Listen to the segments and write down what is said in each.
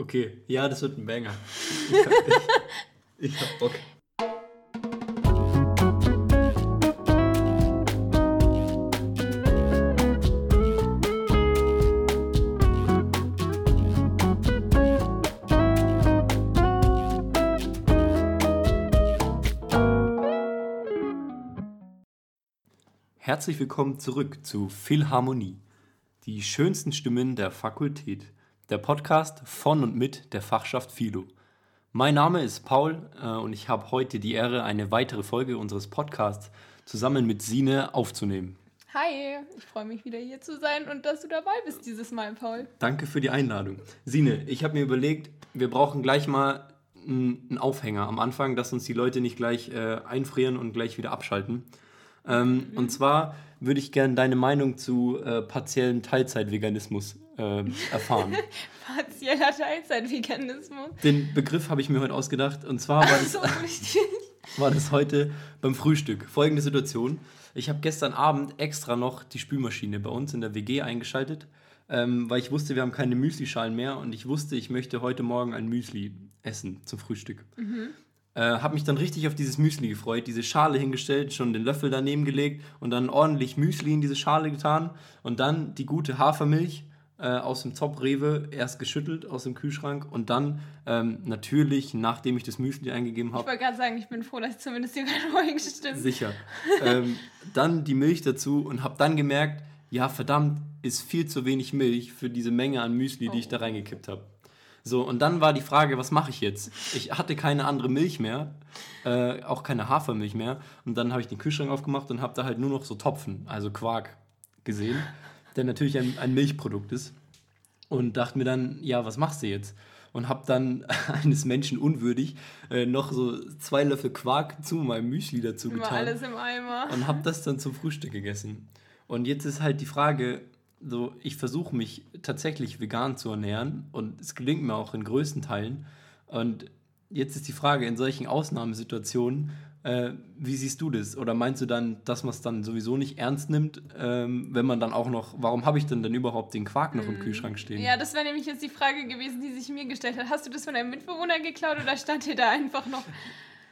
Okay, ja, das wird ein Banger. Ich hab, ich, ich hab Bock. Herzlich willkommen zurück zu Philharmonie, die schönsten Stimmen der Fakultät, der Podcast von und mit der Fachschaft Philo. Mein Name ist Paul äh, und ich habe heute die Ehre, eine weitere Folge unseres Podcasts zusammen mit Sine aufzunehmen. Hi, ich freue mich wieder hier zu sein und dass du dabei bist dieses Mal, Paul. Danke für die Einladung. Sine, ich habe mir überlegt, wir brauchen gleich mal einen Aufhänger am Anfang, dass uns die Leute nicht gleich äh, einfrieren und gleich wieder abschalten. Ähm, mhm. Und zwar würde ich gerne deine Meinung zu äh, partiellem Teilzeitveganismus äh, erfahren. Partieller Teilzeitveganismus? Den Begriff habe ich mir heute ausgedacht. Und zwar war das, so, war das heute beim Frühstück. Folgende Situation. Ich habe gestern Abend extra noch die Spülmaschine bei uns in der WG eingeschaltet, ähm, weil ich wusste, wir haben keine Müslischalen mehr und ich wusste, ich möchte heute Morgen ein Müsli essen zum Frühstück. Mhm. Äh, habe mich dann richtig auf dieses Müsli gefreut, diese Schale hingestellt, schon den Löffel daneben gelegt und dann ordentlich Müsli in diese Schale getan und dann die gute Hafermilch äh, aus dem Zopf Rewe erst geschüttelt aus dem Kühlschrank und dann ähm, natürlich, nachdem ich das Müsli eingegeben habe. Ich wollte gerade sagen, ich bin froh, dass zumindest die Reihenfolge stimmt. Sicher. ähm, dann die Milch dazu und habe dann gemerkt, ja verdammt, ist viel zu wenig Milch für diese Menge an Müsli, oh. die ich da reingekippt habe. So, und dann war die Frage, was mache ich jetzt? Ich hatte keine andere Milch mehr, äh, auch keine Hafermilch mehr. Und dann habe ich den Kühlschrank aufgemacht und habe da halt nur noch so Topfen, also Quark, gesehen, der natürlich ein, ein Milchprodukt ist. Und dachte mir dann, ja, was machst du jetzt? Und habe dann eines Menschen unwürdig äh, noch so zwei Löffel Quark zu meinem Müsli dazu getan. Immer alles im Eimer. Und habe das dann zum Frühstück gegessen. Und jetzt ist halt die Frage, so, ich versuche mich tatsächlich vegan zu ernähren und es gelingt mir auch in größten Teilen. Und jetzt ist die Frage, in solchen Ausnahmesituationen, äh, wie siehst du das? Oder meinst du dann, dass man es dann sowieso nicht ernst nimmt, ähm, wenn man dann auch noch, warum habe ich denn dann überhaupt den Quark noch im hm. Kühlschrank stehen? Ja, das wäre nämlich jetzt die Frage gewesen, die sich mir gestellt hat. Hast du das von deinem Mitbewohner geklaut oder stand dir da einfach noch?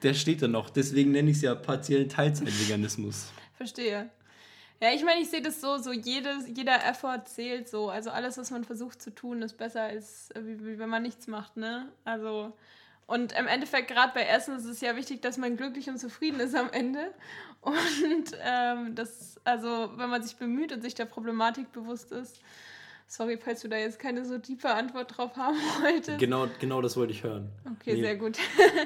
Der steht da noch, deswegen nenne ich es ja partiellen Teilzeitveganismus. Verstehe. Ja, ich meine, ich sehe das so, so jedes, jeder Effort zählt so. Also alles, was man versucht zu tun, ist besser, als äh, wie, wie wenn man nichts macht, ne? Also, und im Endeffekt, gerade bei Essen, ist es ja wichtig, dass man glücklich und zufrieden ist am Ende. Und ähm, das, also, wenn man sich bemüht und sich der Problematik bewusst ist, Sorry, falls du da jetzt keine so tiefe Antwort drauf haben wolltest. Genau, genau das wollte ich hören. Okay, nee. sehr gut.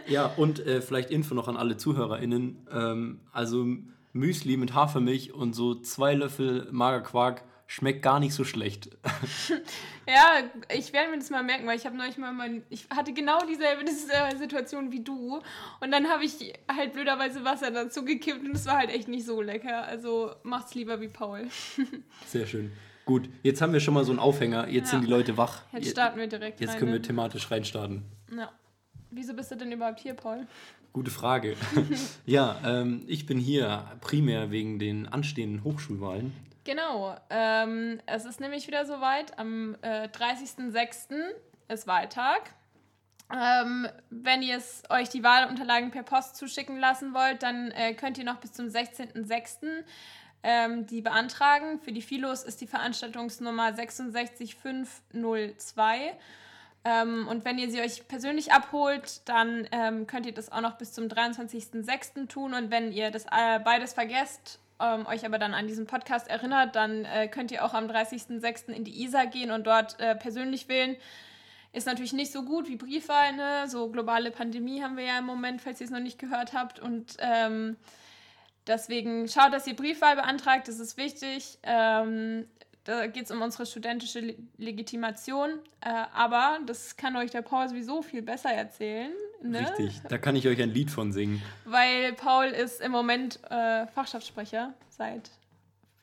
ja, und äh, vielleicht Info noch an alle ZuhörerInnen. Ähm, also Müsli mit Hafermilch und so zwei Löffel Magerquark schmeckt gar nicht so schlecht. ja, ich werde mir das mal merken, weil ich habe neulich mal mein, ich hatte genau dieselbe Situation wie du und dann habe ich halt blöderweise Wasser dazu gekippt und es war halt echt nicht so lecker. Also macht's lieber wie Paul. Sehr schön. Gut, jetzt haben wir schon mal so einen Aufhänger. Jetzt ja. sind die Leute wach. Jetzt starten wir direkt. Jetzt rein, können wir ne? thematisch reinstarten. Ja. Wieso bist du denn überhaupt hier, Paul? Gute Frage. ja, ähm, ich bin hier primär wegen den anstehenden Hochschulwahlen. Genau. Ähm, es ist nämlich wieder soweit. Am äh, 30.06. ist Wahltag. Ähm, wenn ihr es euch die Wahlunterlagen per Post zuschicken lassen wollt, dann äh, könnt ihr noch bis zum 16.06. Ähm, die beantragen. Für die Philos ist die Veranstaltungsnummer 66502. Ähm, und wenn ihr sie euch persönlich abholt, dann ähm, könnt ihr das auch noch bis zum 23.06. tun. Und wenn ihr das äh, beides vergesst, ähm, euch aber dann an diesen Podcast erinnert, dann äh, könnt ihr auch am 30.06. in die ISA gehen und dort äh, persönlich wählen. Ist natürlich nicht so gut wie Briefwahl, ne? So globale Pandemie haben wir ja im Moment, falls ihr es noch nicht gehört habt. Und ähm, deswegen schaut, dass ihr Briefwahl beantragt, das ist wichtig. Ähm, da geht es um unsere studentische Legitimation. Äh, aber das kann euch der Paul sowieso viel besser erzählen. Ne? Richtig, da kann ich euch ein Lied von singen. Weil Paul ist im Moment äh, Fachschaftssprecher seit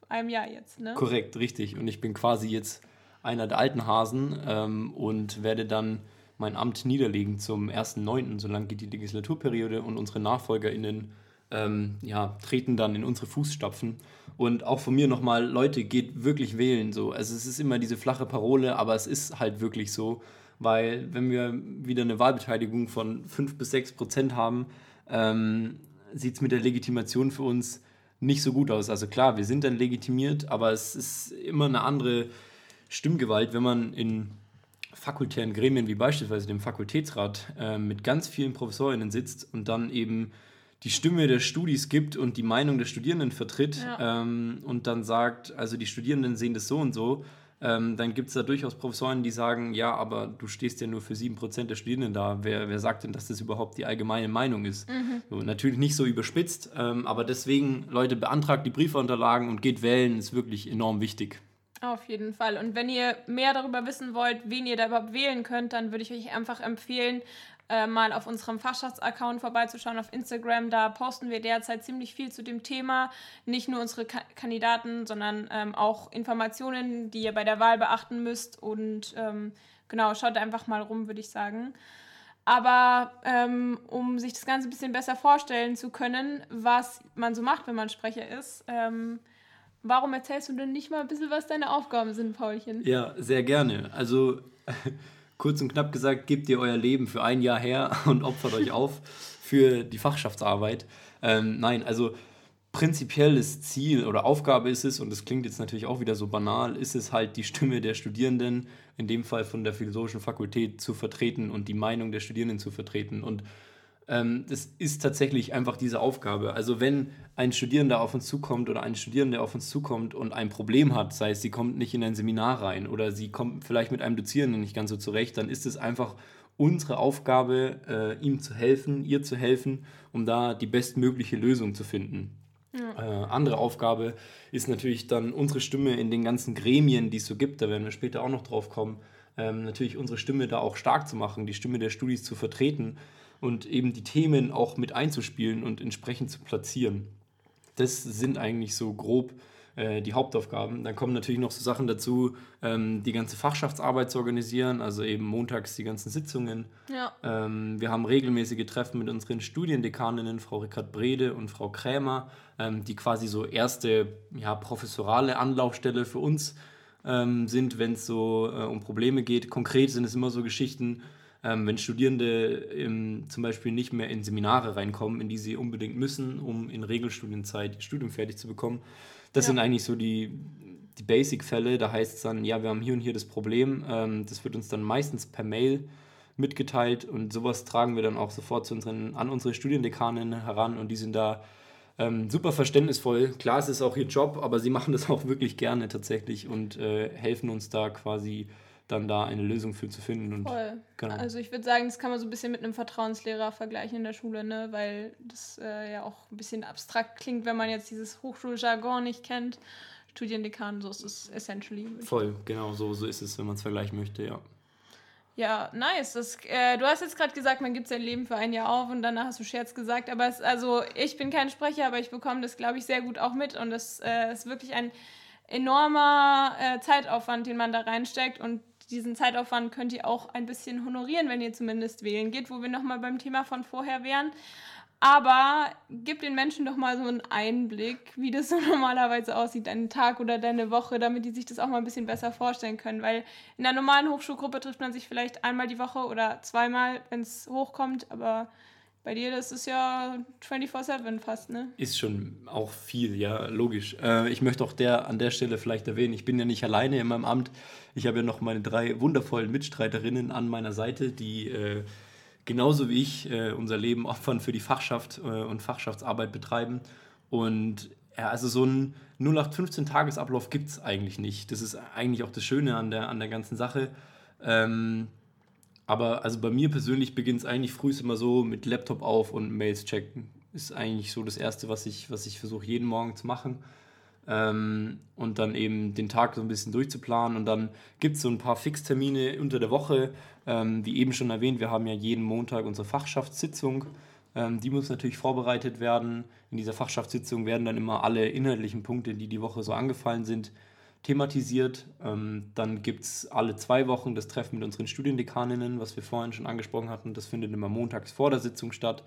einem Jahr jetzt. Ne? Korrekt, richtig. Und ich bin quasi jetzt einer der alten Hasen ähm, und werde dann mein Amt niederlegen zum 1.9., solange geht die Legislaturperiode und unsere NachfolgerInnen ähm, ja, treten dann in unsere Fußstapfen. Und auch von mir nochmal, Leute, geht wirklich wählen. So. Also es ist immer diese flache Parole, aber es ist halt wirklich so. Weil wenn wir wieder eine Wahlbeteiligung von 5 bis 6 Prozent haben, ähm, sieht es mit der Legitimation für uns nicht so gut aus. Also klar, wir sind dann legitimiert, aber es ist immer eine andere Stimmgewalt, wenn man in fakultären Gremien wie beispielsweise dem Fakultätsrat äh, mit ganz vielen Professorinnen sitzt und dann eben die Stimme der Studis gibt und die Meinung der Studierenden vertritt ja. ähm, und dann sagt, also die Studierenden sehen das so und so, ähm, dann gibt es da durchaus Professoren, die sagen, ja, aber du stehst ja nur für 7% der Studierenden da. Wer, wer sagt denn, dass das überhaupt die allgemeine Meinung ist? Mhm. So, natürlich nicht so überspitzt, ähm, aber deswegen, Leute, beantragt die Briefunterlagen und geht wählen, ist wirklich enorm wichtig. Auf jeden Fall. Und wenn ihr mehr darüber wissen wollt, wen ihr da überhaupt wählen könnt, dann würde ich euch einfach empfehlen, äh, mal auf unserem Fachschaftsaccount vorbeizuschauen auf Instagram. Da posten wir derzeit ziemlich viel zu dem Thema. Nicht nur unsere Ka Kandidaten, sondern ähm, auch Informationen, die ihr bei der Wahl beachten müsst. Und ähm, genau, schaut einfach mal rum, würde ich sagen. Aber ähm, um sich das Ganze ein bisschen besser vorstellen zu können, was man so macht, wenn man Sprecher ist, ähm, Warum erzählst du denn nicht mal ein bisschen, was deine Aufgaben sind, Paulchen? Ja, sehr gerne. Also kurz und knapp gesagt, gebt ihr euer Leben für ein Jahr her und opfert euch auf für die Fachschaftsarbeit. Ähm, nein, also prinzipielles Ziel oder Aufgabe ist es, und das klingt jetzt natürlich auch wieder so banal, ist es halt die Stimme der Studierenden, in dem Fall von der Philosophischen Fakultät, zu vertreten und die Meinung der Studierenden zu vertreten. Und das ist tatsächlich einfach diese Aufgabe. Also wenn ein Studierender auf uns zukommt oder eine Studierende auf uns zukommt und ein Problem hat, sei es, sie kommt nicht in ein Seminar rein oder sie kommt vielleicht mit einem Dozierenden nicht ganz so zurecht, dann ist es einfach unsere Aufgabe, äh, ihm zu helfen, ihr zu helfen, um da die bestmögliche Lösung zu finden. Ja. Äh, andere Aufgabe ist natürlich dann unsere Stimme in den ganzen Gremien, die es so gibt, da werden wir später auch noch drauf kommen, ähm, natürlich unsere Stimme da auch stark zu machen, die Stimme der Studis zu vertreten und eben die Themen auch mit einzuspielen und entsprechend zu platzieren. Das sind eigentlich so grob äh, die Hauptaufgaben. Dann kommen natürlich noch so Sachen dazu, ähm, die ganze Fachschaftsarbeit zu organisieren, also eben montags die ganzen Sitzungen. Ja. Ähm, wir haben regelmäßige Treffen mit unseren Studiendekaninnen, Frau Rickard Brede und Frau Krämer, ähm, die quasi so erste ja, professorale Anlaufstelle für uns ähm, sind, wenn es so äh, um Probleme geht. Konkret sind es immer so Geschichten, ähm, wenn Studierende im, zum Beispiel nicht mehr in Seminare reinkommen, in die sie unbedingt müssen, um in Regelstudienzeit ihr Studium fertig zu bekommen. Das ja. sind eigentlich so die, die Basic-Fälle. Da heißt es dann, ja, wir haben hier und hier das Problem. Ähm, das wird uns dann meistens per Mail mitgeteilt und sowas tragen wir dann auch sofort unseren, an unsere Studiendekaninnen heran und die sind da ähm, super verständnisvoll. Klar, es ist auch ihr Job, aber sie machen das auch wirklich gerne tatsächlich und äh, helfen uns da quasi dann da eine Lösung für zu finden. Und, Voll. Genau. Also ich würde sagen, das kann man so ein bisschen mit einem Vertrauenslehrer vergleichen in der Schule, ne? weil das äh, ja auch ein bisschen abstrakt klingt, wenn man jetzt dieses Hochschuljargon nicht kennt. Studiendekan, so ist es essentially. Voll, genau, so, so ist es, wenn man es vergleichen möchte, ja. Ja, nice. Das, äh, du hast jetzt gerade gesagt, man gibt sein Leben für ein Jahr auf und danach hast du Scherz gesagt. Aber es, also ich bin kein Sprecher, aber ich bekomme das, glaube ich, sehr gut auch mit. Und das äh, ist wirklich ein enormer äh, Zeitaufwand, den man da reinsteckt. Und diesen Zeitaufwand könnt ihr auch ein bisschen honorieren, wenn ihr zumindest wählen geht, wo wir nochmal beim Thema von vorher wären. Aber gib den Menschen doch mal so einen Einblick, wie das so normalerweise aussieht, deinen Tag oder deine Woche, damit die sich das auch mal ein bisschen besser vorstellen können. Weil in der normalen Hochschulgruppe trifft man sich vielleicht einmal die Woche oder zweimal, wenn es hochkommt, aber bei dir, das ist ja 24-7 fast, ne? Ist schon auch viel, ja, logisch. Äh, ich möchte auch der, an der Stelle vielleicht erwähnen, ich bin ja nicht alleine in meinem Amt. Ich habe ja noch meine drei wundervollen Mitstreiterinnen an meiner Seite, die äh, genauso wie ich äh, unser Leben opfern für die Fachschaft äh, und Fachschaftsarbeit betreiben. Und ja, also so ein 0815-Tagesablauf gibt es eigentlich nicht. Das ist eigentlich auch das Schöne an der, an der ganzen Sache. Ähm, aber also bei mir persönlich beginnt es eigentlich früh immer so mit Laptop auf und Mails checken. Ist eigentlich so das Erste, was ich, was ich versuche jeden Morgen zu machen. Ähm, und dann eben den Tag so ein bisschen durchzuplanen. Und dann gibt es so ein paar Fixtermine unter der Woche. Ähm, wie eben schon erwähnt, wir haben ja jeden Montag unsere Fachschaftssitzung. Ähm, die muss natürlich vorbereitet werden. In dieser Fachschaftssitzung werden dann immer alle inhaltlichen Punkte, die die Woche so angefallen sind, thematisiert. Ähm, dann gibt es alle zwei Wochen das Treffen mit unseren Studiendekaninnen, was wir vorhin schon angesprochen hatten. Das findet immer montags vor der Sitzung statt.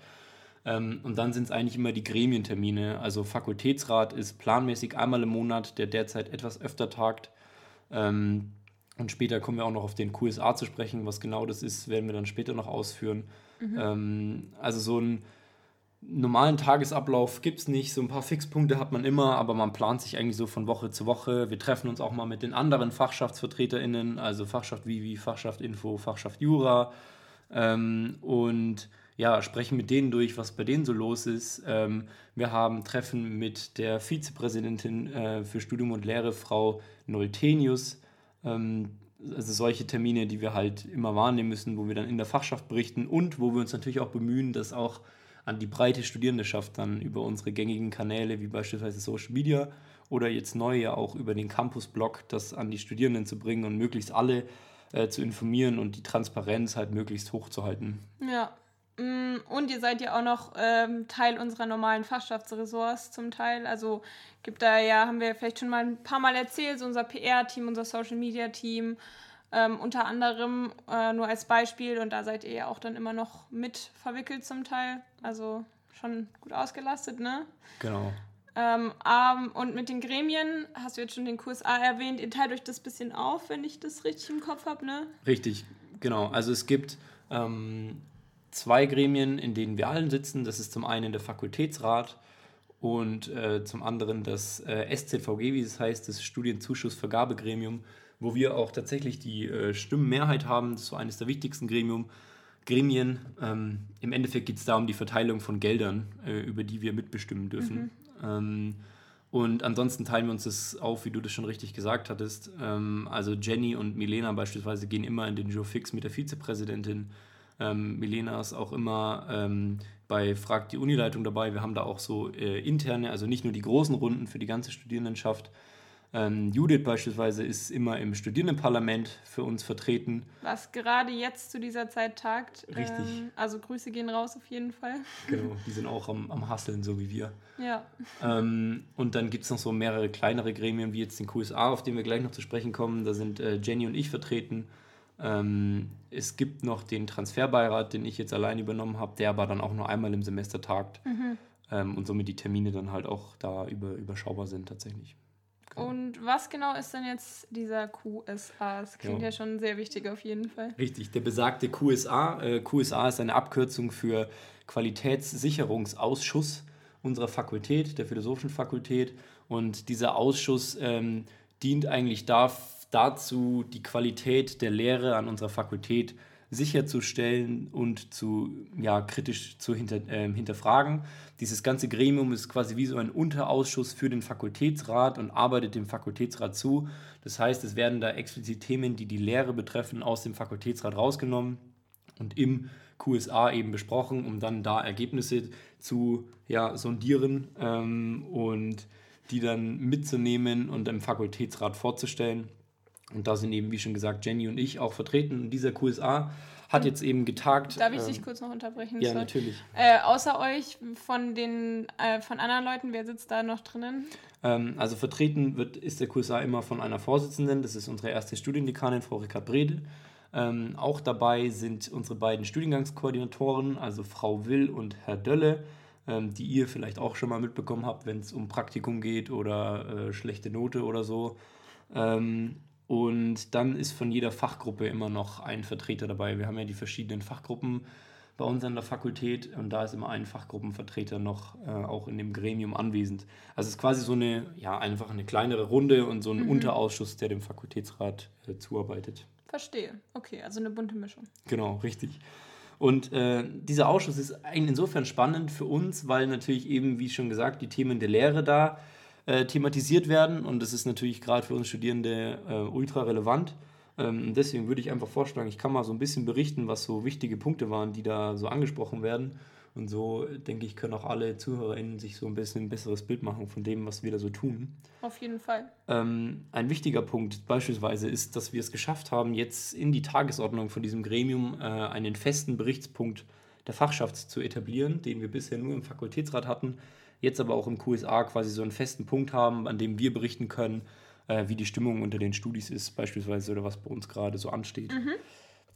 Ähm, und dann sind es eigentlich immer die Gremientermine. Also Fakultätsrat ist planmäßig einmal im Monat, der derzeit etwas öfter tagt. Ähm, Und später kommen wir auch noch auf den QSA zu sprechen. Was genau das ist, werden wir dann später noch ausführen. Mhm. Ähm, also so einen normalen Tagesablauf gibt es nicht. So ein paar Fixpunkte hat man immer, aber man plant sich eigentlich so von Woche zu Woche. Wir treffen uns auch mal mit den anderen FachschaftsvertreterInnen, also Fachschaft Vivi, Fachschaft Info, Fachschaft Jura. Ähm, und ja, sprechen mit denen durch, was bei denen so los ist. Ähm, wir haben Treffen mit der Vizepräsidentin äh, für Studium und Lehre, Frau Noltenius. Ähm, also solche Termine, die wir halt immer wahrnehmen müssen, wo wir dann in der Fachschaft berichten und wo wir uns natürlich auch bemühen, dass auch an die breite Studierendeschaft dann über unsere gängigen Kanäle wie beispielsweise Social Media oder jetzt neu ja auch über den Campus-Blog das an die Studierenden zu bringen und möglichst alle äh, zu informieren und die Transparenz halt möglichst hoch zu halten. Ja, und ihr seid ja auch noch ähm, Teil unserer normalen Fachschaftsressorts zum Teil. Also gibt da ja, haben wir vielleicht schon mal ein paar Mal erzählt, so unser PR-Team, unser Social-Media-Team, ähm, unter anderem äh, nur als Beispiel. Und da seid ihr ja auch dann immer noch mit verwickelt zum Teil. Also schon gut ausgelastet, ne? Genau. Ähm, um, und mit den Gremien, hast du jetzt schon den Kurs A erwähnt, ihr teilt euch das ein bisschen auf, wenn ich das richtig im Kopf habe, ne? Richtig, genau. Also es gibt ähm, zwei Gremien, in denen wir allen sitzen. Das ist zum einen der Fakultätsrat und äh, zum anderen das äh, SZVG, wie es heißt, das Studienzuschussvergabegremium, wo wir auch tatsächlich die äh, Stimmenmehrheit haben. Das ist so eines der wichtigsten Gremium, Gremien. Ähm, Im Endeffekt geht es da um die Verteilung von Geldern, äh, über die wir mitbestimmen dürfen. Mhm. Ähm, und ansonsten teilen wir uns das auf, wie du das schon richtig gesagt hattest. Ähm, also Jenny und Milena beispielsweise gehen immer in den Joe Fix mit der Vizepräsidentin. Ähm, Milena ist auch immer ähm, bei Frag die Unileitung dabei. Wir haben da auch so äh, interne, also nicht nur die großen Runden für die ganze Studierendenschaft. Ähm, Judith beispielsweise ist immer im Studierendenparlament für uns vertreten. Was gerade jetzt zu dieser Zeit tagt. Richtig. Ähm, also Grüße gehen raus auf jeden Fall. Genau, die sind auch am, am Hasseln, so wie wir. Ja. Ähm, und dann gibt es noch so mehrere kleinere Gremien, wie jetzt den QSA, auf den wir gleich noch zu sprechen kommen. Da sind äh, Jenny und ich vertreten. Ähm, es gibt noch den Transferbeirat, den ich jetzt allein übernommen habe, der aber dann auch nur einmal im Semester tagt mhm. ähm, und somit die Termine dann halt auch da über, überschaubar sind tatsächlich. Genau. Und was genau ist denn jetzt dieser QSA? Das klingt ja. ja schon sehr wichtig auf jeden Fall. Richtig, der besagte QSA. Äh, QSA ist eine Abkürzung für Qualitätssicherungsausschuss unserer Fakultät, der Philosophischen Fakultät. Und dieser Ausschuss ähm, dient eigentlich dafür, dazu, die Qualität der Lehre an unserer Fakultät sicherzustellen und zu, ja, kritisch zu hinter, äh, hinterfragen. Dieses ganze Gremium ist quasi wie so ein Unterausschuss für den Fakultätsrat und arbeitet dem Fakultätsrat zu. Das heißt, es werden da explizit Themen, die die Lehre betreffen, aus dem Fakultätsrat rausgenommen und im QSA eben besprochen, um dann da Ergebnisse zu ja, sondieren ähm, und die dann mitzunehmen und im Fakultätsrat vorzustellen. Und da sind eben, wie schon gesagt, Jenny und ich auch vertreten. Und dieser QSA hat jetzt eben getagt. Darf ich ähm, dich kurz noch unterbrechen? Ja, natürlich. Äh, außer euch, von den äh, von anderen Leuten, wer sitzt da noch drinnen? Ähm, also vertreten wird, ist der QSA immer von einer Vorsitzenden. Das ist unsere erste Studiendekanin, Frau Rika Brede. Ähm, auch dabei sind unsere beiden Studiengangskoordinatoren, also Frau Will und Herr Dölle, ähm, die ihr vielleicht auch schon mal mitbekommen habt, wenn es um Praktikum geht oder äh, schlechte Note oder so. Und dann ist von jeder Fachgruppe immer noch ein Vertreter dabei. Wir haben ja die verschiedenen Fachgruppen bei uns an der Fakultät und da ist immer ein Fachgruppenvertreter noch äh, auch in dem Gremium anwesend. Also es ist quasi so eine, ja, einfach eine kleinere Runde und so ein mhm. Unterausschuss, der dem Fakultätsrat äh, zuarbeitet. Verstehe. Okay, also eine bunte Mischung. Genau, richtig. Und äh, dieser Ausschuss ist insofern spannend für uns, weil natürlich eben, wie schon gesagt, die Themen der Lehre da äh, thematisiert werden und das ist natürlich gerade für uns Studierende äh, ultra relevant. Ähm, deswegen würde ich einfach vorschlagen, ich kann mal so ein bisschen berichten, was so wichtige Punkte waren, die da so angesprochen werden. Und so, denke ich, können auch alle ZuhörerInnen sich so ein bisschen ein besseres Bild machen von dem, was wir da so tun. Auf jeden Fall. Ähm, ein wichtiger Punkt beispielsweise ist, dass wir es geschafft haben, jetzt in die Tagesordnung von diesem Gremium äh, einen festen Berichtspunkt der Fachschaft zu etablieren, den wir bisher nur im Fakultätsrat hatten, jetzt aber auch im QSA quasi so einen festen Punkt haben, an dem wir berichten können, äh, wie die Stimmung unter den Studis ist, beispielsweise, oder was bei uns gerade so ansteht. Mhm.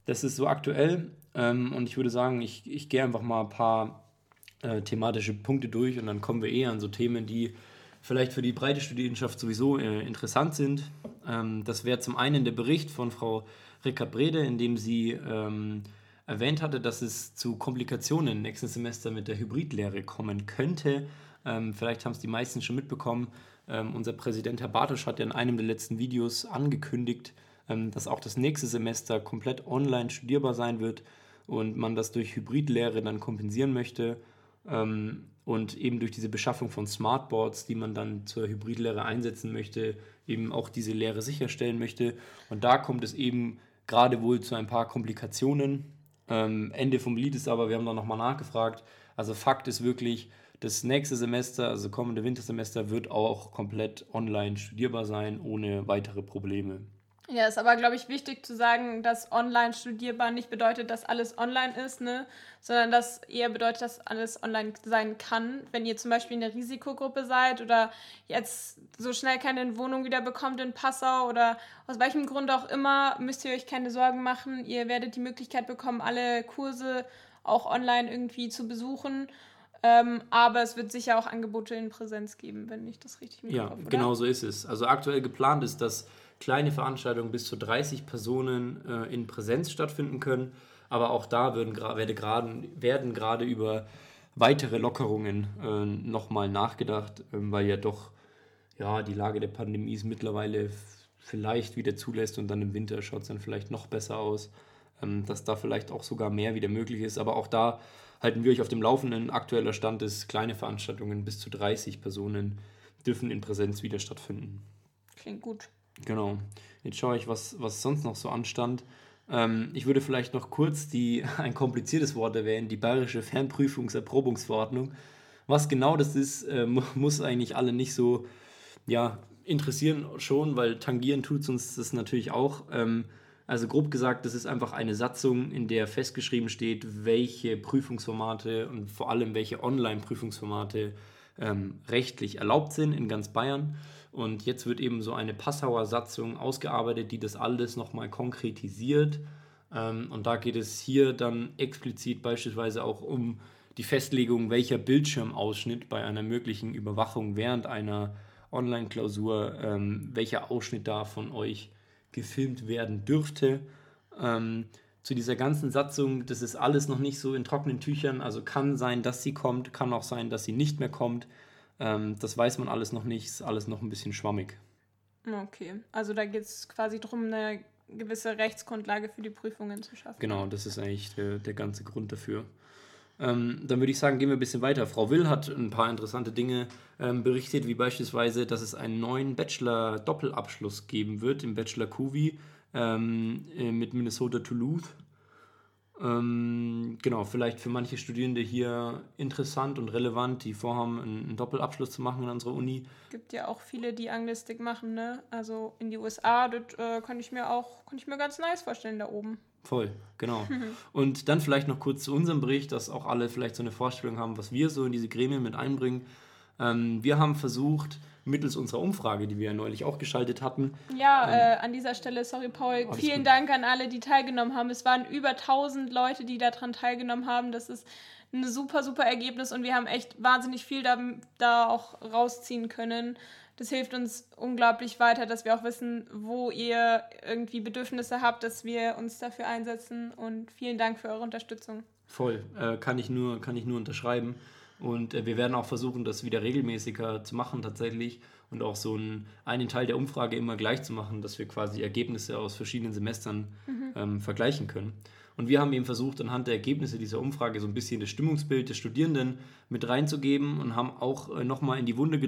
Das ist so aktuell ähm, und ich würde sagen, ich, ich gehe einfach mal ein paar äh, thematische Punkte durch und dann kommen wir eher an so Themen, die vielleicht für die breite Studierendenschaft sowieso äh, interessant sind. Ähm, das wäre zum einen der Bericht von Frau Rickard Brede, in dem sie ähm, erwähnt hatte, dass es zu Komplikationen im nächsten Semester mit der Hybridlehre kommen könnte. Ähm, vielleicht haben es die meisten schon mitbekommen. Ähm, unser Präsident Herr Bartosch hat ja in einem der letzten Videos angekündigt, ähm, dass auch das nächste Semester komplett online studierbar sein wird und man das durch Hybridlehre dann kompensieren möchte. Ähm, und eben durch diese Beschaffung von Smartboards, die man dann zur Hybridlehre einsetzen möchte, eben auch diese Lehre sicherstellen möchte. Und da kommt es eben gerade wohl zu ein paar Komplikationen. Ähm, Ende vom Lied ist aber, wir haben da nochmal nachgefragt. Also Fakt ist wirklich, das nächste Semester, also kommende Wintersemester, wird auch komplett online studierbar sein, ohne weitere Probleme. Ja, ist aber, glaube ich, wichtig zu sagen, dass online studierbar nicht bedeutet, dass alles online ist, ne? sondern dass eher bedeutet, dass alles online sein kann. Wenn ihr zum Beispiel in der Risikogruppe seid oder jetzt so schnell keine Wohnung wieder bekommt in Passau oder aus welchem Grund auch immer, müsst ihr euch keine Sorgen machen. Ihr werdet die Möglichkeit bekommen, alle Kurse auch online irgendwie zu besuchen. Ähm, aber es wird sicher auch Angebote in Präsenz geben, wenn ich das richtig mitbekomme. Ja, genau so ist es. Also aktuell geplant ist, dass kleine Veranstaltungen bis zu 30 Personen äh, in Präsenz stattfinden können. Aber auch da werden, werde grad, werden gerade über weitere Lockerungen äh, nochmal nachgedacht, äh, weil ja doch ja, die Lage der Pandemie es mittlerweile vielleicht wieder zulässt und dann im Winter schaut es dann vielleicht noch besser aus, dass da vielleicht auch sogar mehr wieder möglich ist. Aber auch da halten wir euch auf dem Laufenden. Aktueller Stand ist, kleine Veranstaltungen bis zu 30 Personen dürfen in Präsenz wieder stattfinden. Klingt gut. Genau. Jetzt schaue ich, was, was sonst noch so anstand. Ähm, ich würde vielleicht noch kurz die, ein kompliziertes Wort erwähnen, die Bayerische Fernprüfungserprobungsverordnung. Was genau das ist, äh, muss eigentlich alle nicht so ja, interessieren schon, weil tangieren tut uns das natürlich auch. Ähm, also grob gesagt, das ist einfach eine Satzung, in der festgeschrieben steht, welche Prüfungsformate und vor allem welche Online-Prüfungsformate ähm, rechtlich erlaubt sind in ganz Bayern. Und jetzt wird eben so eine Passauer Satzung ausgearbeitet, die das alles nochmal konkretisiert. Ähm, und da geht es hier dann explizit beispielsweise auch um die Festlegung, welcher Bildschirmausschnitt bei einer möglichen Überwachung während einer Online-Klausur, ähm, welcher Ausschnitt da von euch gefilmt werden dürfte. Ähm, zu dieser ganzen Satzung, das ist alles noch nicht so in trockenen Tüchern. Also kann sein, dass sie kommt, kann auch sein, dass sie nicht mehr kommt. Ähm, das weiß man alles noch nicht, ist alles noch ein bisschen schwammig. Okay, also da geht es quasi darum, eine gewisse Rechtsgrundlage für die Prüfungen zu schaffen. Genau, das ist eigentlich der, der ganze Grund dafür. Ähm, dann würde ich sagen, gehen wir ein bisschen weiter. Frau Will hat ein paar interessante Dinge ähm, berichtet, wie beispielsweise, dass es einen neuen Bachelor-Doppelabschluss geben wird im Bachelor Kuvi ähm, äh, mit Minnesota Toulouse. Ähm, genau, vielleicht für manche Studierende hier interessant und relevant, die vorhaben, einen, Doppelabschluss zu machen in unserer Uni. Es gibt ja auch viele, die Anglistik machen, ne? Also in die USA, das äh, kann ich mir auch, kann ich mir ganz nice vorstellen da oben. Voll, genau. und dann vielleicht noch kurz zu unserem Bericht, dass auch alle vielleicht so eine Vorstellung haben, was wir so in diese Gremien mit einbringen. Ähm, wir haben versucht, mittels unserer Umfrage, die wir ja neulich auch geschaltet hatten. Ja, ähm, äh, an dieser Stelle, sorry Paul, vielen gut. Dank an alle, die teilgenommen haben. Es waren über 1000 Leute, die daran teilgenommen haben. Das ist ein super, super Ergebnis und wir haben echt wahnsinnig viel da, da auch rausziehen können. Das hilft uns unglaublich weiter, dass wir auch wissen, wo ihr irgendwie Bedürfnisse habt, dass wir uns dafür einsetzen. Und vielen Dank für eure Unterstützung. Voll, äh, kann, ich nur, kann ich nur unterschreiben. Und äh, wir werden auch versuchen, das wieder regelmäßiger zu machen tatsächlich und auch so einen, einen Teil der Umfrage immer gleich zu machen, dass wir quasi Ergebnisse aus verschiedenen Semestern mhm. ähm, vergleichen können. Und wir haben eben versucht, anhand der Ergebnisse dieser Umfrage so ein bisschen das Stimmungsbild des Studierenden mit reinzugeben und haben auch äh, nochmal in die Wunde,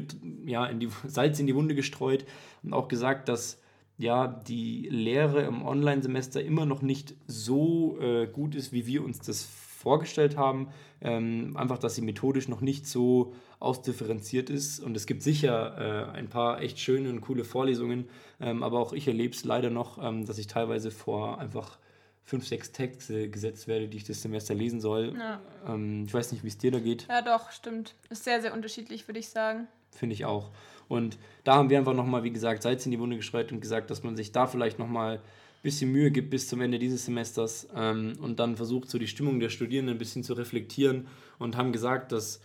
ja, in die Salz in die Wunde gestreut und auch gesagt, dass ja, die Lehre im Online-Semester immer noch nicht so äh, gut ist, wie wir uns das vorgestellt haben. Ähm, einfach, dass sie methodisch noch nicht so ausdifferenziert ist. Und es gibt sicher äh, ein paar echt schöne und coole Vorlesungen, ähm, aber auch ich erlebe es leider noch, ähm, dass ich teilweise vor einfach fünf, sechs Texte gesetzt werde, die ich das Semester lesen soll. Ja. Ähm, ich weiß nicht, wie es dir da geht. Ja, doch, stimmt. Ist sehr, sehr unterschiedlich, würde ich sagen. Finde ich auch. Und da haben wir einfach nochmal, wie gesagt, Salz in die Wunde gestreut und gesagt, dass man sich da vielleicht nochmal bisschen Mühe gibt bis zum Ende dieses Semesters ähm, und dann versucht, so die Stimmung der Studierenden ein bisschen zu reflektieren und haben gesagt, dass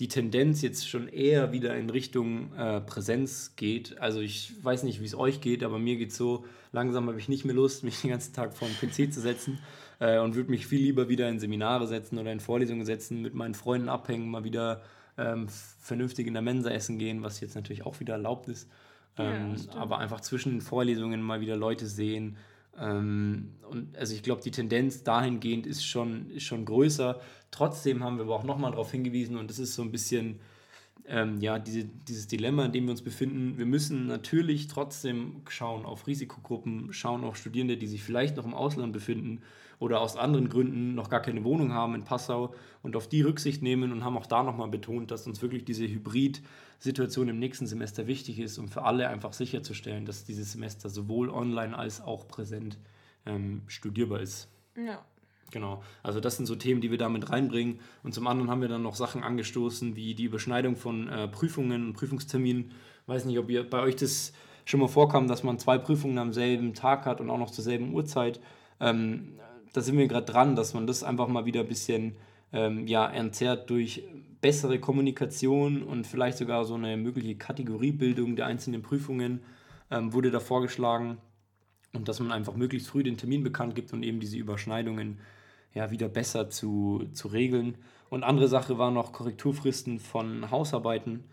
die Tendenz jetzt schon eher wieder in Richtung äh, Präsenz geht. Also ich weiß nicht, wie es euch geht, aber mir geht es so, langsam habe ich nicht mehr Lust, mich den ganzen Tag vor dem PC zu setzen äh, und würde mich viel lieber wieder in Seminare setzen oder in Vorlesungen setzen, mit meinen Freunden abhängen, mal wieder ähm, vernünftig in der Mensa essen gehen, was jetzt natürlich auch wieder erlaubt ist. Ähm, ja, aber einfach zwischen den Vorlesungen mal wieder Leute sehen. Ähm, und also ich glaube, die Tendenz dahingehend ist schon, ist schon größer. Trotzdem haben wir aber auch nochmal darauf hingewiesen und das ist so ein bisschen ähm, ja, diese, dieses Dilemma, in dem wir uns befinden. Wir müssen natürlich trotzdem schauen auf Risikogruppen, schauen auf Studierende, die sich vielleicht noch im Ausland befinden oder aus anderen Gründen noch gar keine Wohnung haben in Passau und auf die Rücksicht nehmen und haben auch da nochmal betont, dass uns wirklich diese Hybrid-Situation im nächsten Semester wichtig ist, um für alle einfach sicherzustellen, dass dieses Semester sowohl online als auch präsent ähm, studierbar ist. Ja. Genau, also das sind so Themen, die wir damit reinbringen. Und zum anderen haben wir dann noch Sachen angestoßen, wie die Überschneidung von äh, Prüfungen und Prüfungsterminen. Ich weiß nicht, ob ihr bei euch das schon mal vorkam, dass man zwei Prüfungen am selben Tag hat und auch noch zur selben Uhrzeit. Ähm, da sind wir gerade dran, dass man das einfach mal wieder ein bisschen ähm, ja, entzerrt durch bessere Kommunikation und vielleicht sogar so eine mögliche Kategoriebildung der einzelnen Prüfungen ähm, wurde da vorgeschlagen und dass man einfach möglichst früh den Termin bekannt gibt und eben diese Überschneidungen ja wieder besser zu, zu regeln. Und andere Sache war noch Korrekturfristen von Hausarbeiten,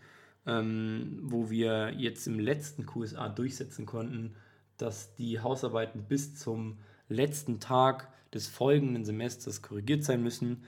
ähm, wo wir jetzt im letzten QSA durchsetzen konnten, dass die Hausarbeiten bis zum letzten Tag des folgenden Semesters korrigiert sein müssen.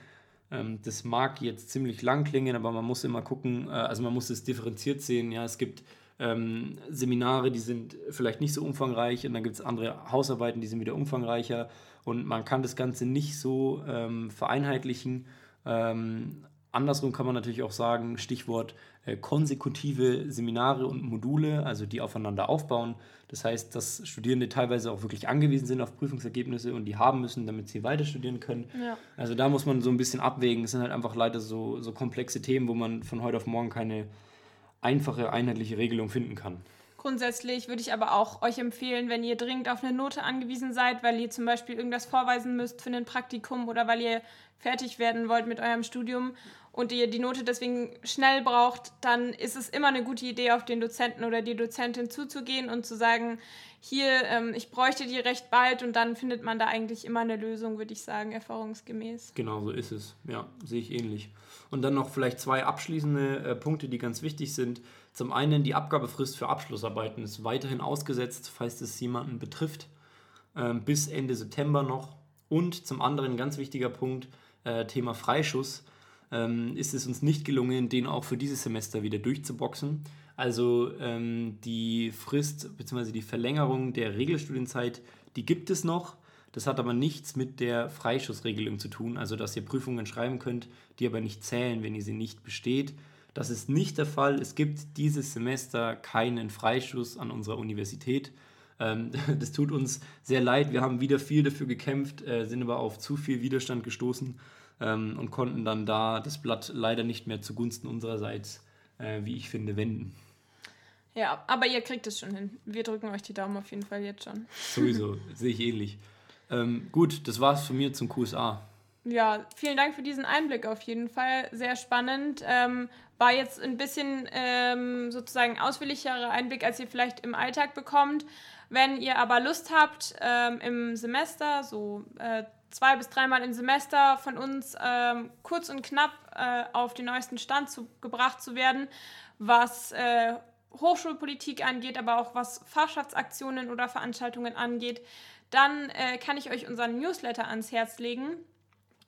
Ähm, das mag jetzt ziemlich lang klingen, aber man muss immer gucken, äh, also man muss es differenziert sehen. Ja, es gibt ähm, Seminare, die sind vielleicht nicht so umfangreich und dann gibt es andere Hausarbeiten, die sind wieder umfangreicher und man kann das Ganze nicht so ähm, vereinheitlichen. Ähm, andersrum kann man natürlich auch sagen, Stichwort äh, konsekutive Seminare und Module, also die aufeinander aufbauen. Das heißt, dass Studierende teilweise auch wirklich angewiesen sind auf Prüfungsergebnisse und die haben müssen, damit sie weiter studieren können. Ja. Also da muss man so ein bisschen abwägen. Es sind halt einfach leider so, so komplexe Themen, wo man von heute auf morgen keine einfache, einheitliche Regelung finden kann. Grundsätzlich würde ich aber auch euch empfehlen, wenn ihr dringend auf eine Note angewiesen seid, weil ihr zum Beispiel irgendwas vorweisen müsst für ein Praktikum oder weil ihr fertig werden wollt mit eurem Studium und ihr die Note deswegen schnell braucht, dann ist es immer eine gute Idee, auf den Dozenten oder die Dozentin zuzugehen und zu sagen, hier, ähm, ich bräuchte die recht bald und dann findet man da eigentlich immer eine Lösung, würde ich sagen, erfahrungsgemäß. Genau so ist es. Ja, sehe ich ähnlich. Und dann noch vielleicht zwei abschließende äh, Punkte, die ganz wichtig sind. Zum einen, die Abgabefrist für Abschlussarbeiten ist weiterhin ausgesetzt, falls es jemanden betrifft, äh, bis Ende September noch. Und zum anderen, ganz wichtiger Punkt, äh, Thema Freischuss ähm, ist es uns nicht gelungen, den auch für dieses Semester wieder durchzuboxen. Also ähm, die Frist bzw. die Verlängerung der Regelstudienzeit, die gibt es noch. Das hat aber nichts mit der Freischussregelung zu tun, also dass ihr Prüfungen schreiben könnt, die aber nicht zählen, wenn ihr sie nicht besteht. Das ist nicht der Fall. Es gibt dieses Semester keinen Freischuss an unserer Universität. Ähm, das tut uns sehr leid. Wir haben wieder viel dafür gekämpft, äh, sind aber auf zu viel Widerstand gestoßen ähm, und konnten dann da das Blatt leider nicht mehr zugunsten unsererseits, äh, wie ich finde, wenden. Ja, aber ihr kriegt es schon hin. Wir drücken euch die Daumen auf jeden Fall jetzt schon. Sowieso, sehe ich ähnlich. Ähm, gut, das war's von mir zum QSA. Ja, vielen Dank für diesen Einblick auf jeden Fall. Sehr spannend. Ähm, war jetzt ein bisschen ähm, sozusagen ausführlicherer Einblick, als ihr vielleicht im Alltag bekommt. Wenn ihr aber Lust habt, ähm, im Semester, so äh, zwei bis dreimal im Semester von uns ähm, kurz und knapp äh, auf den neuesten Stand zu, gebracht zu werden, was äh, Hochschulpolitik angeht, aber auch was Fachschaftsaktionen oder Veranstaltungen angeht, dann äh, kann ich euch unseren Newsletter ans Herz legen.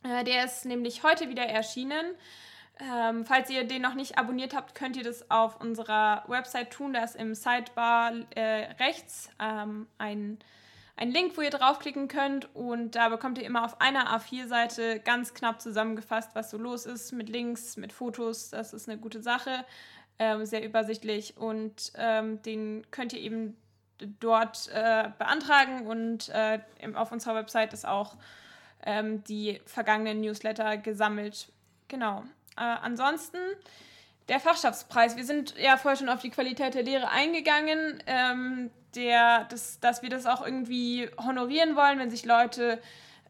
Äh, der ist nämlich heute wieder erschienen. Ähm, falls ihr den noch nicht abonniert habt, könnt ihr das auf unserer Website tun. Da ist im Sidebar äh, rechts ähm, ein ein Link, wo ihr draufklicken könnt und da bekommt ihr immer auf einer A4-Seite ganz knapp zusammengefasst, was so los ist, mit Links, mit Fotos. Das ist eine gute Sache, ähm, sehr übersichtlich und ähm, den könnt ihr eben dort äh, beantragen und äh, auf unserer Website ist auch ähm, die vergangenen Newsletter gesammelt. Genau. Äh, ansonsten der Fachschaftspreis. Wir sind ja vorher schon auf die Qualität der Lehre eingegangen. Ähm, der, das, dass wir das auch irgendwie honorieren wollen, wenn sich Leute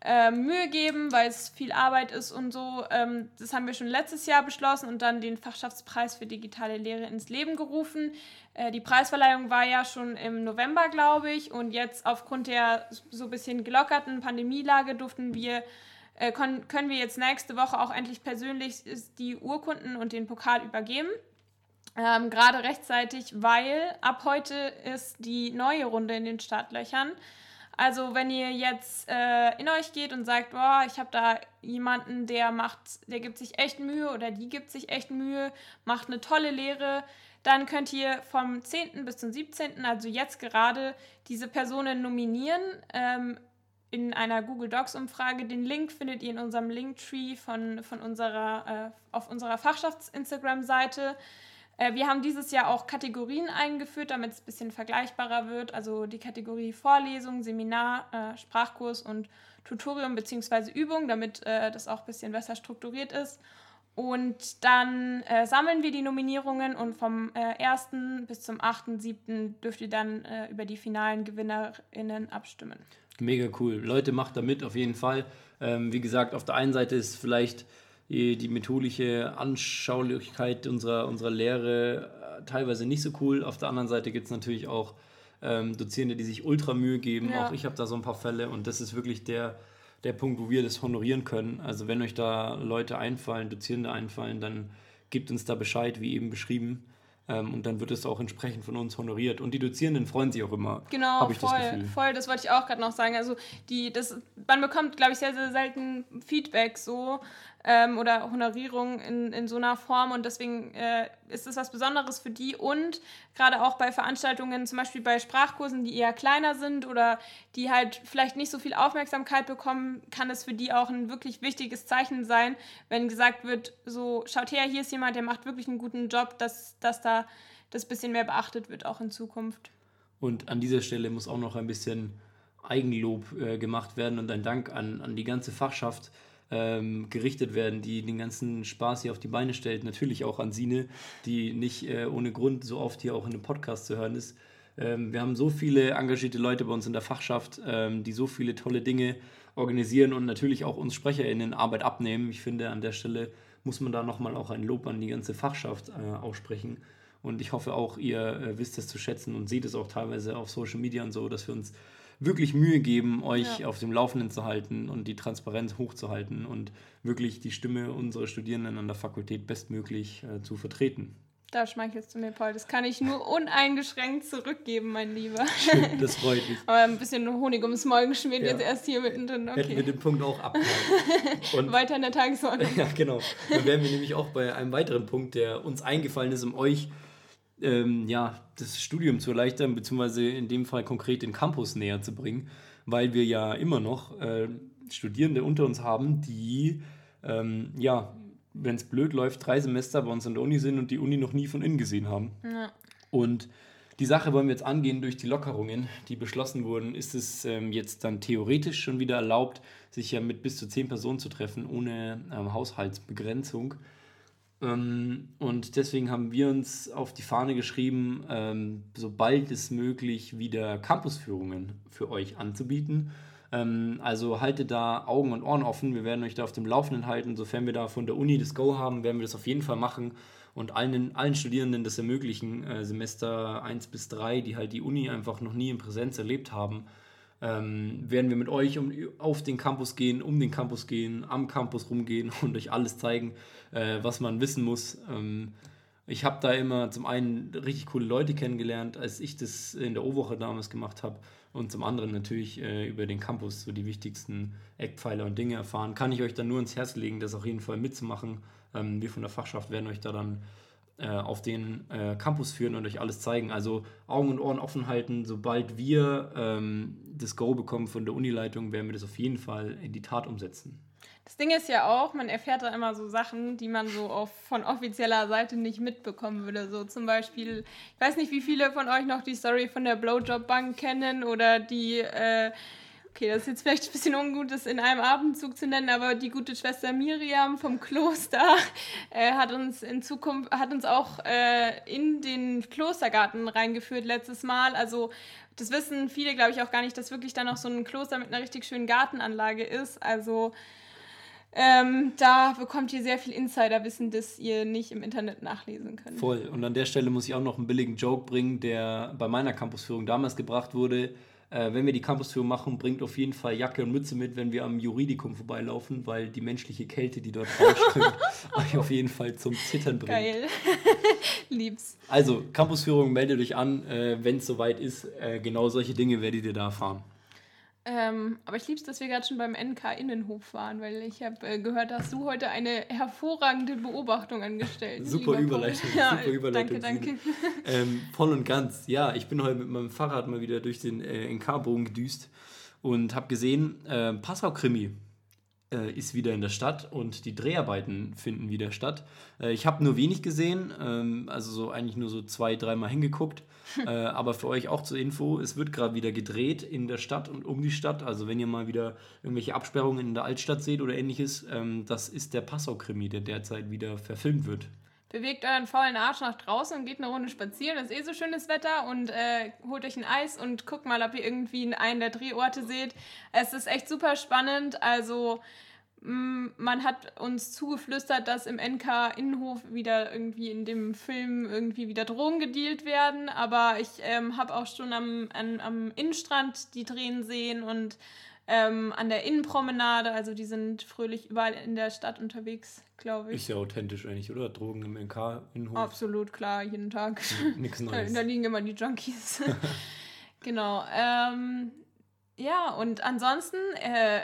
äh, Mühe geben, weil es viel Arbeit ist und so. Ähm, das haben wir schon letztes Jahr beschlossen und dann den Fachschaftspreis für digitale Lehre ins Leben gerufen. Äh, die Preisverleihung war ja schon im November, glaube ich, und jetzt aufgrund der so ein bisschen gelockerten Pandemielage durften wir äh, können wir jetzt nächste Woche auch endlich persönlich die Urkunden und den Pokal übergeben. Ähm, Gerade rechtzeitig, weil ab heute ist die neue Runde in den Startlöchern. Also wenn ihr jetzt äh, in euch geht und sagt, boah, ich habe da jemanden, der macht, der gibt sich echt Mühe oder die gibt sich echt Mühe, macht eine tolle Lehre, dann könnt ihr vom 10. bis zum 17., also jetzt gerade, diese Personen nominieren ähm, in einer Google Docs Umfrage. Den Link findet ihr in unserem Linktree von, von unserer, äh, auf unserer Fachschafts-Instagram-Seite. Äh, wir haben dieses Jahr auch Kategorien eingeführt, damit es ein bisschen vergleichbarer wird. Also die Kategorie Vorlesung, Seminar, äh, Sprachkurs und Tutorium bzw. Übung, damit äh, das auch ein bisschen besser strukturiert ist. Und dann äh, sammeln wir die Nominierungen und vom äh, 1. bis zum 8.7. dürft ihr dann über die finalen GewinnerInnen abstimmen. Mega cool. Leute, macht da mit auf jeden Fall. Ähm, wie gesagt, auf der einen Seite ist vielleicht die methodische Anschaulichkeit unserer, unserer Lehre äh, teilweise nicht so cool. Auf der anderen Seite gibt es natürlich auch ähm, Dozierende, die sich ultra Mühe geben. Ja. Auch ich habe da so ein paar Fälle und das ist wirklich der, der Punkt, wo wir das honorieren können. Also wenn euch da Leute einfallen, Dozierende einfallen, dann gebt uns da Bescheid, wie eben beschrieben. Ähm, und dann wird es auch entsprechend von uns honoriert. Und die Dozierenden freuen sich auch immer. Genau, voll, das voll. Das wollte ich auch gerade noch sagen. Also die, das, man bekommt, glaube ich, sehr, sehr selten Feedback so ähm, oder Honorierung in, in so einer Form. Und deswegen äh, ist es was Besonderes für die. Und gerade auch bei Veranstaltungen, zum Beispiel bei Sprachkursen, die eher kleiner sind oder die halt vielleicht nicht so viel Aufmerksamkeit bekommen, kann es für die auch ein wirklich wichtiges Zeichen sein, wenn gesagt wird, so schaut her, hier ist jemand, der macht wirklich einen guten Job, dass, dass da das bisschen mehr beachtet wird, auch in Zukunft. Und an dieser Stelle muss auch noch ein bisschen Eigenlob äh, gemacht werden und ein Dank an, an die ganze Fachschaft, ähm, gerichtet werden, die den ganzen Spaß hier auf die Beine stellt. Natürlich auch an Sine, die nicht äh, ohne Grund so oft hier auch in dem Podcast zu hören ist. Ähm, wir haben so viele engagierte Leute bei uns in der Fachschaft, ähm, die so viele tolle Dinge organisieren und natürlich auch uns SprecherInnen Arbeit abnehmen. Ich finde, an der Stelle muss man da nochmal auch ein Lob an die ganze Fachschaft äh, aussprechen. Und ich hoffe auch, ihr äh, wisst es zu schätzen und seht es auch teilweise auf Social Media und so, dass wir uns wirklich Mühe geben, euch ja. auf dem Laufenden zu halten und die Transparenz hochzuhalten und wirklich die Stimme unserer Studierenden an der Fakultät bestmöglich äh, zu vertreten. Da schmeichelst du mir, Paul. Das kann ich nur uneingeschränkt zurückgeben, mein Lieber. Schön, das freut mich. Aber ein bisschen Honig ums Maul geschmiert ja. jetzt erst hier mittendrin. Okay. Hätten wir den Punkt auch abgehalten. Weiter in der Tagesordnung. ja, genau. Dann wären wir nämlich auch bei einem weiteren Punkt, der uns eingefallen ist, um euch ähm, ja, das Studium zu erleichtern, beziehungsweise in dem Fall konkret den Campus näher zu bringen, weil wir ja immer noch äh, Studierende unter uns haben, die, ähm, ja, wenn es blöd läuft, drei Semester bei uns an der Uni sind und die Uni noch nie von innen gesehen haben. Ja. Und die Sache wollen wir jetzt angehen durch die Lockerungen, die beschlossen wurden. Ist es ähm, jetzt dann theoretisch schon wieder erlaubt, sich ja mit bis zu zehn Personen zu treffen, ohne ähm, Haushaltsbegrenzung? Ähm, und deswegen haben wir uns auf die Fahne geschrieben, ähm, sobald es möglich wieder Campusführungen für euch anzubieten. Ähm, also haltet da Augen und Ohren offen. Wir werden euch da auf dem Laufenden halten. Sofern wir da von der Uni das Go haben, werden wir das auf jeden Fall machen und allen, allen Studierenden das ermöglichen, äh, Semester 1 bis 3, die halt die Uni einfach noch nie in Präsenz erlebt haben, ähm, werden wir mit euch um, auf den Campus gehen, um den Campus gehen, am Campus rumgehen und euch alles zeigen, äh, was man wissen muss. Ähm, ich habe da immer zum einen richtig coole Leute kennengelernt, als ich das in der O-Woche damals gemacht habe und zum anderen natürlich äh, über den Campus so die wichtigsten Eckpfeiler und Dinge erfahren. Kann ich euch dann nur ins Herz legen, das auf jeden Fall mitzumachen. Ähm, wir von der Fachschaft werden euch da dann äh, auf den äh, Campus führen und euch alles zeigen. Also Augen und Ohren offen halten. Sobald wir ähm, das Go bekommen von der Unileitung, werden wir das auf jeden Fall in die Tat umsetzen. Das Ding ist ja auch, man erfährt da immer so Sachen, die man so auf, von offizieller Seite nicht mitbekommen würde. So zum Beispiel, ich weiß nicht, wie viele von euch noch die Story von der Blowjob Bank kennen oder die äh, okay, das ist jetzt vielleicht ein bisschen ungut, das in einem Abendzug zu nennen, aber die gute Schwester Miriam vom Kloster äh, hat uns in Zukunft, hat uns auch äh, in den Klostergarten reingeführt letztes Mal. Also das wissen viele, glaube ich, auch gar nicht, dass wirklich dann noch so ein Kloster mit einer richtig schönen Gartenanlage ist. Also ähm, da bekommt ihr sehr viel Insiderwissen, das ihr nicht im Internet nachlesen könnt. Voll. Und an der Stelle muss ich auch noch einen billigen Joke bringen, der bei meiner Campusführung damals gebracht wurde. Äh, wenn wir die Campusführung machen, bringt auf jeden Fall Jacke und Mütze mit, wenn wir am Juridikum vorbeilaufen, weil die menschliche Kälte, die dort rausströmt, euch auf jeden Fall zum Zittern bringt. Geil. Lieb's. Also, Campusführung, meldet euch an, äh, wenn es soweit ist. Äh, genau solche Dinge werdet ihr da erfahren. Ähm, aber ich liebe es, dass wir gerade schon beim NK-Innenhof waren, weil ich habe äh, gehört, dass du heute eine hervorragende Beobachtung angestellt. Super Überleitung, ja, super Überleitung. Danke, danke. Ähm, voll und ganz. Ja, ich bin heute mit meinem Fahrrad mal wieder durch den äh, NK-Bogen gedüst und habe gesehen, äh, Passau-Krimi äh, ist wieder in der Stadt und die Dreharbeiten finden wieder statt. Äh, ich habe nur wenig gesehen, ähm, also so eigentlich nur so zwei, dreimal hingeguckt. Äh, aber für euch auch zur Info, es wird gerade wieder gedreht in der Stadt und um die Stadt. Also wenn ihr mal wieder irgendwelche Absperrungen in der Altstadt seht oder ähnliches, ähm, das ist der Passau-Krimi, der derzeit wieder verfilmt wird. Bewegt euren faulen Arsch nach draußen und geht eine Runde spazieren. Es ist eh so schönes Wetter und äh, holt euch ein Eis und guckt mal, ob ihr irgendwie einen der Drehorte seht. Es ist echt super spannend. Also man hat uns zugeflüstert, dass im NK-Innenhof wieder irgendwie in dem Film irgendwie wieder Drogen gedealt werden. Aber ich ähm, habe auch schon am, an, am Innenstrand die Drehen sehen und ähm, an der Innenpromenade. Also die sind fröhlich überall in der Stadt unterwegs, glaube ich. Ist ja authentisch eigentlich, oder? Drogen im NK-Innenhof. Absolut, klar, jeden Tag. Nix Neues. da, da liegen immer die Junkies. genau. Ähm, ja, und ansonsten äh,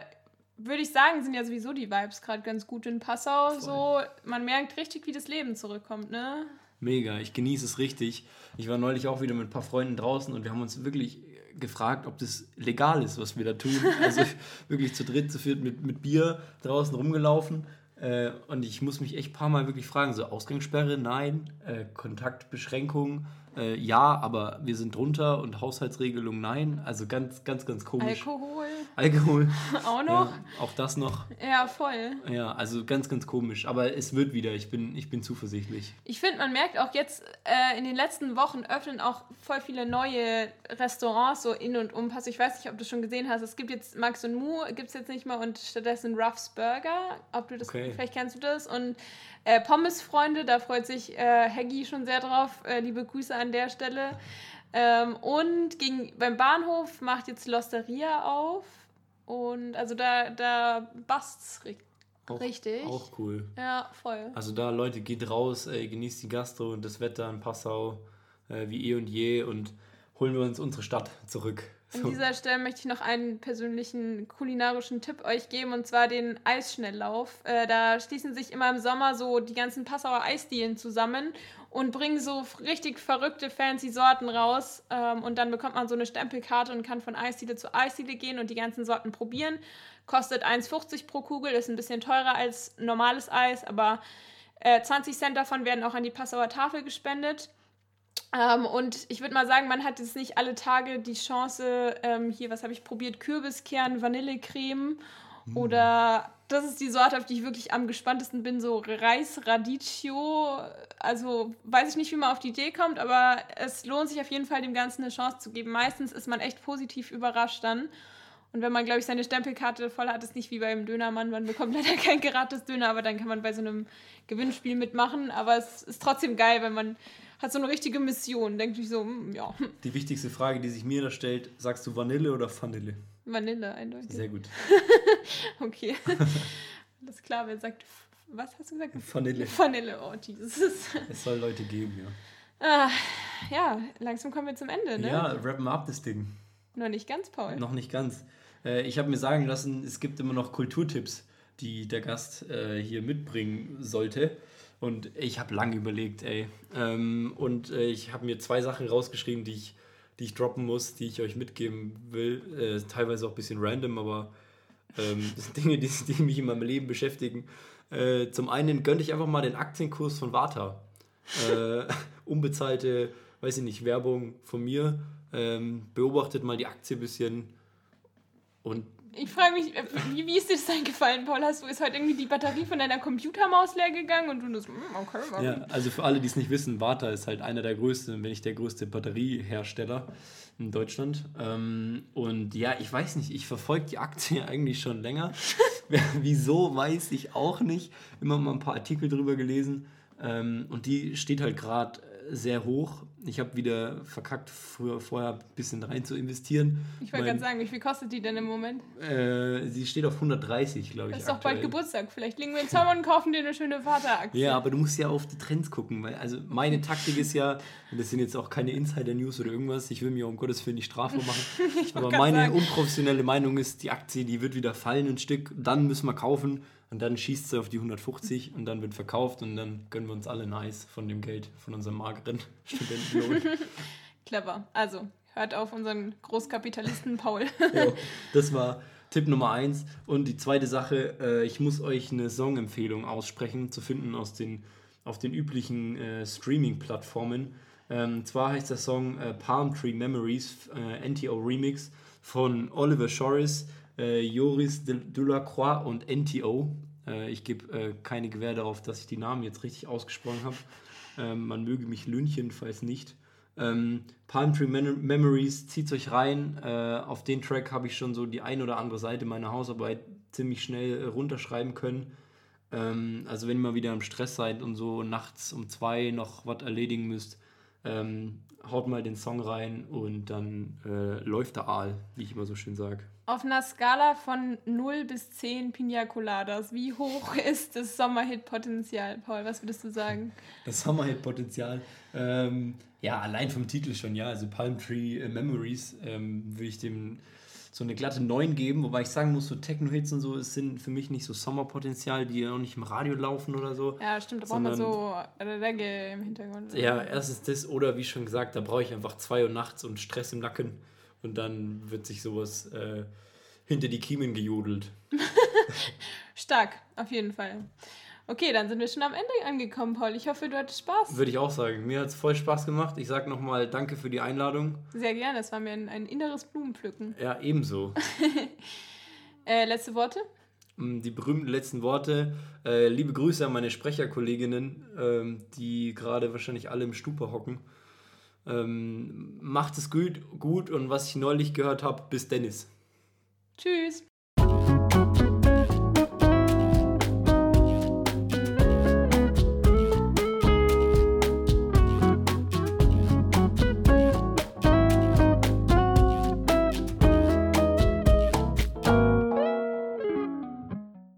würde ich sagen, sind ja sowieso die Vibes gerade ganz gut in Passau. Voll. So, man merkt richtig, wie das Leben zurückkommt, ne? Mega, ich genieße es richtig. Ich war neulich auch wieder mit ein paar Freunden draußen und wir haben uns wirklich gefragt, ob das legal ist, was wir da tun. Also wirklich zu dritt, zu viert mit, mit Bier draußen rumgelaufen. Äh, und ich muss mich echt ein paar Mal wirklich fragen, so Ausgangssperre, nein, äh, Kontaktbeschränkung, äh, ja, aber wir sind drunter und Haushaltsregelung nein. Also ganz, ganz, ganz komisch. Alkohol. Alkohol. auch noch? Ja, auch das noch. Ja, voll. Ja, also ganz, ganz komisch. Aber es wird wieder. Ich bin, ich bin zuversichtlich. Ich finde, man merkt auch jetzt, äh, in den letzten Wochen öffnen auch voll viele neue Restaurants so in und um Pass. Ich weiß nicht, ob du schon gesehen hast. Es gibt jetzt Max und Mu, gibt es jetzt nicht mehr und stattdessen Ruff's Burger. Ob du das, okay. vielleicht kennst du das. Und äh, Pommes-Freunde, da freut sich äh, Heggy schon sehr drauf. Äh, liebe Grüße an der Stelle. Ähm, und gegen, beim Bahnhof macht jetzt Losteria auf. Und also da, da bast's auch, richtig. Auch cool. Ja, voll. Also da, Leute, geht raus, ey, genießt die Gastro und das Wetter in Passau äh, wie eh und je und holen wir uns unsere Stadt zurück. An dieser Stelle möchte ich noch einen persönlichen kulinarischen Tipp euch geben und zwar den Eisschnelllauf. Äh, da schließen sich immer im Sommer so die ganzen Passauer Eisdielen zusammen und bringen so richtig verrückte, fancy Sorten raus. Ähm, und dann bekommt man so eine Stempelkarte und kann von Eisdiele zu Eisdiele gehen und die ganzen Sorten probieren. Kostet 1,50 pro Kugel, ist ein bisschen teurer als normales Eis, aber äh, 20 Cent davon werden auch an die Passauer Tafel gespendet. Ähm, und ich würde mal sagen, man hat jetzt nicht alle Tage die Chance, ähm, hier, was habe ich probiert, Kürbiskern, Vanillecreme mm. oder das ist die Sorte, auf die ich wirklich am gespanntesten bin, so Reis Radicchio. Also weiß ich nicht, wie man auf die Idee kommt, aber es lohnt sich auf jeden Fall, dem Ganzen eine Chance zu geben. Meistens ist man echt positiv überrascht dann. Und wenn man, glaube ich, seine Stempelkarte voll hat, ist nicht wie beim Dönermann, man bekommt leider kein gratis Döner, aber dann kann man bei so einem Gewinnspiel mitmachen. Aber es ist trotzdem geil, wenn man hat so eine richtige Mission. Denkt sich so, hm, ja. Die wichtigste Frage, die sich mir da stellt, sagst du Vanille oder Vanille? Vanille, eindeutig. Sehr gut. okay. Alles klar, wer sagt, was hast du gesagt? Vanille. Vanille, oh Jesus. Es soll Leute geben, ja. Ah, ja, langsam kommen wir zum Ende, ne? Ja, rappen ab das Ding. Noch nicht ganz, Paul. Noch nicht ganz. Äh, ich habe mir sagen lassen, es gibt immer noch Kulturtipps, die der Gast äh, hier mitbringen sollte. Und ich habe lange überlegt, ey. Ähm, und äh, ich habe mir zwei Sachen rausgeschrieben, die ich, die ich droppen muss, die ich euch mitgeben will. Äh, teilweise auch ein bisschen random, aber ähm, das sind Dinge, die, die, mich in meinem Leben beschäftigen. Äh, zum einen gönne ich einfach mal den Aktienkurs von Vata. Äh, unbezahlte, weiß ich nicht, Werbung von mir. Ähm, beobachtet mal die Aktie ein bisschen Und ich frage mich, äh, wie, wie ist dir das eingefallen, Paul? Hast du, ist heute irgendwie die Batterie von deiner Computermaus leer gegangen und du das, hm, okay, okay. Ja, also für alle, die es nicht wissen, Warta ist halt einer der größten, wenn nicht der größte Batteriehersteller in Deutschland. Ähm, und ja, ich weiß nicht, ich verfolge die Aktie eigentlich schon länger. Wieso, weiß ich auch nicht. Immer mal ein paar Artikel drüber gelesen. Ähm, und die steht halt gerade sehr hoch. Ich habe wieder verkackt, früher, vorher ein bisschen rein zu investieren. Ich wollte gerade sagen, wie viel kostet die denn im Moment? Äh, sie steht auf 130, glaube ich. Das ist doch bald Geburtstag. Vielleicht liegen wir in Sommer und kaufen dir eine schöne Vateraktie. Ja, aber du musst ja auf die Trends gucken. Weil, also meine Taktik ist ja, und das sind jetzt auch keine Insider-News oder irgendwas, ich will mir um Gottes Willen nicht strafbar machen. aber meine sagen. unprofessionelle Meinung ist, die Aktie, die wird wieder fallen ein Stück. Dann müssen wir kaufen und dann schießt sie auf die 150 und dann wird verkauft und dann gönnen wir uns alle nice von dem Geld, von unserem mageren Clever. Also, hört auf unseren Großkapitalisten Paul. jo, das war Tipp Nummer eins. Und die zweite Sache, äh, ich muss euch eine Songempfehlung aussprechen, zu finden aus den, auf den üblichen äh, Streaming-Plattformen. Ähm, zwar heißt der Song äh, Palm Tree Memories, äh, NTO Remix von Oliver Shores äh, Joris Delacroix und NTO. Äh, ich gebe keine Gewähr darauf, dass ich die Namen jetzt richtig ausgesprochen habe. Ähm, man möge mich lünchen, falls nicht. Ähm, Palm Tree Mem Memories, zieht euch rein. Äh, auf den Track habe ich schon so die ein oder andere Seite meiner Hausarbeit ziemlich schnell äh, runterschreiben können. Ähm, also wenn ihr mal wieder im Stress seid und so nachts um zwei noch was erledigen müsst, ähm, haut mal den Song rein und dann äh, läuft der Aal, wie ich immer so schön sage. Auf einer Skala von 0 bis 10 Pina Coladas, wie hoch ist das Sommerhit-Potenzial, Paul? Was würdest du sagen? Das Sommerhit-Potenzial? Ähm, ja, allein vom Titel schon, ja. Also Palm Tree äh, Memories ähm, würde ich dem so eine glatte 9 geben, wobei ich sagen muss, so Techno-Hits und so sind für mich nicht so Sommerpotenzial, die ja auch nicht im Radio laufen oder so. Ja, stimmt, da braucht man so Reggae im Hintergrund. Ja, erstens das oder wie schon gesagt, da brauche ich einfach 2 Uhr nachts und Stress im Nacken und dann wird sich sowas äh, hinter die Kiemen gejodelt. Stark, auf jeden Fall. Okay, dann sind wir schon am Ende angekommen, Paul. Ich hoffe, du hattest Spaß. Würde ich auch sagen. Mir hat es voll Spaß gemacht. Ich sage nochmal danke für die Einladung. Sehr gerne. Es war mir ein, ein inneres Blumenpflücken. Ja, ebenso. äh, letzte Worte? Mm, die berühmten letzten Worte. Äh, liebe Grüße an meine Sprecherkolleginnen, ähm, die gerade wahrscheinlich alle im Stupor hocken. Ähm, macht es gut, gut und was ich neulich gehört habe, bis Dennis. Tschüss.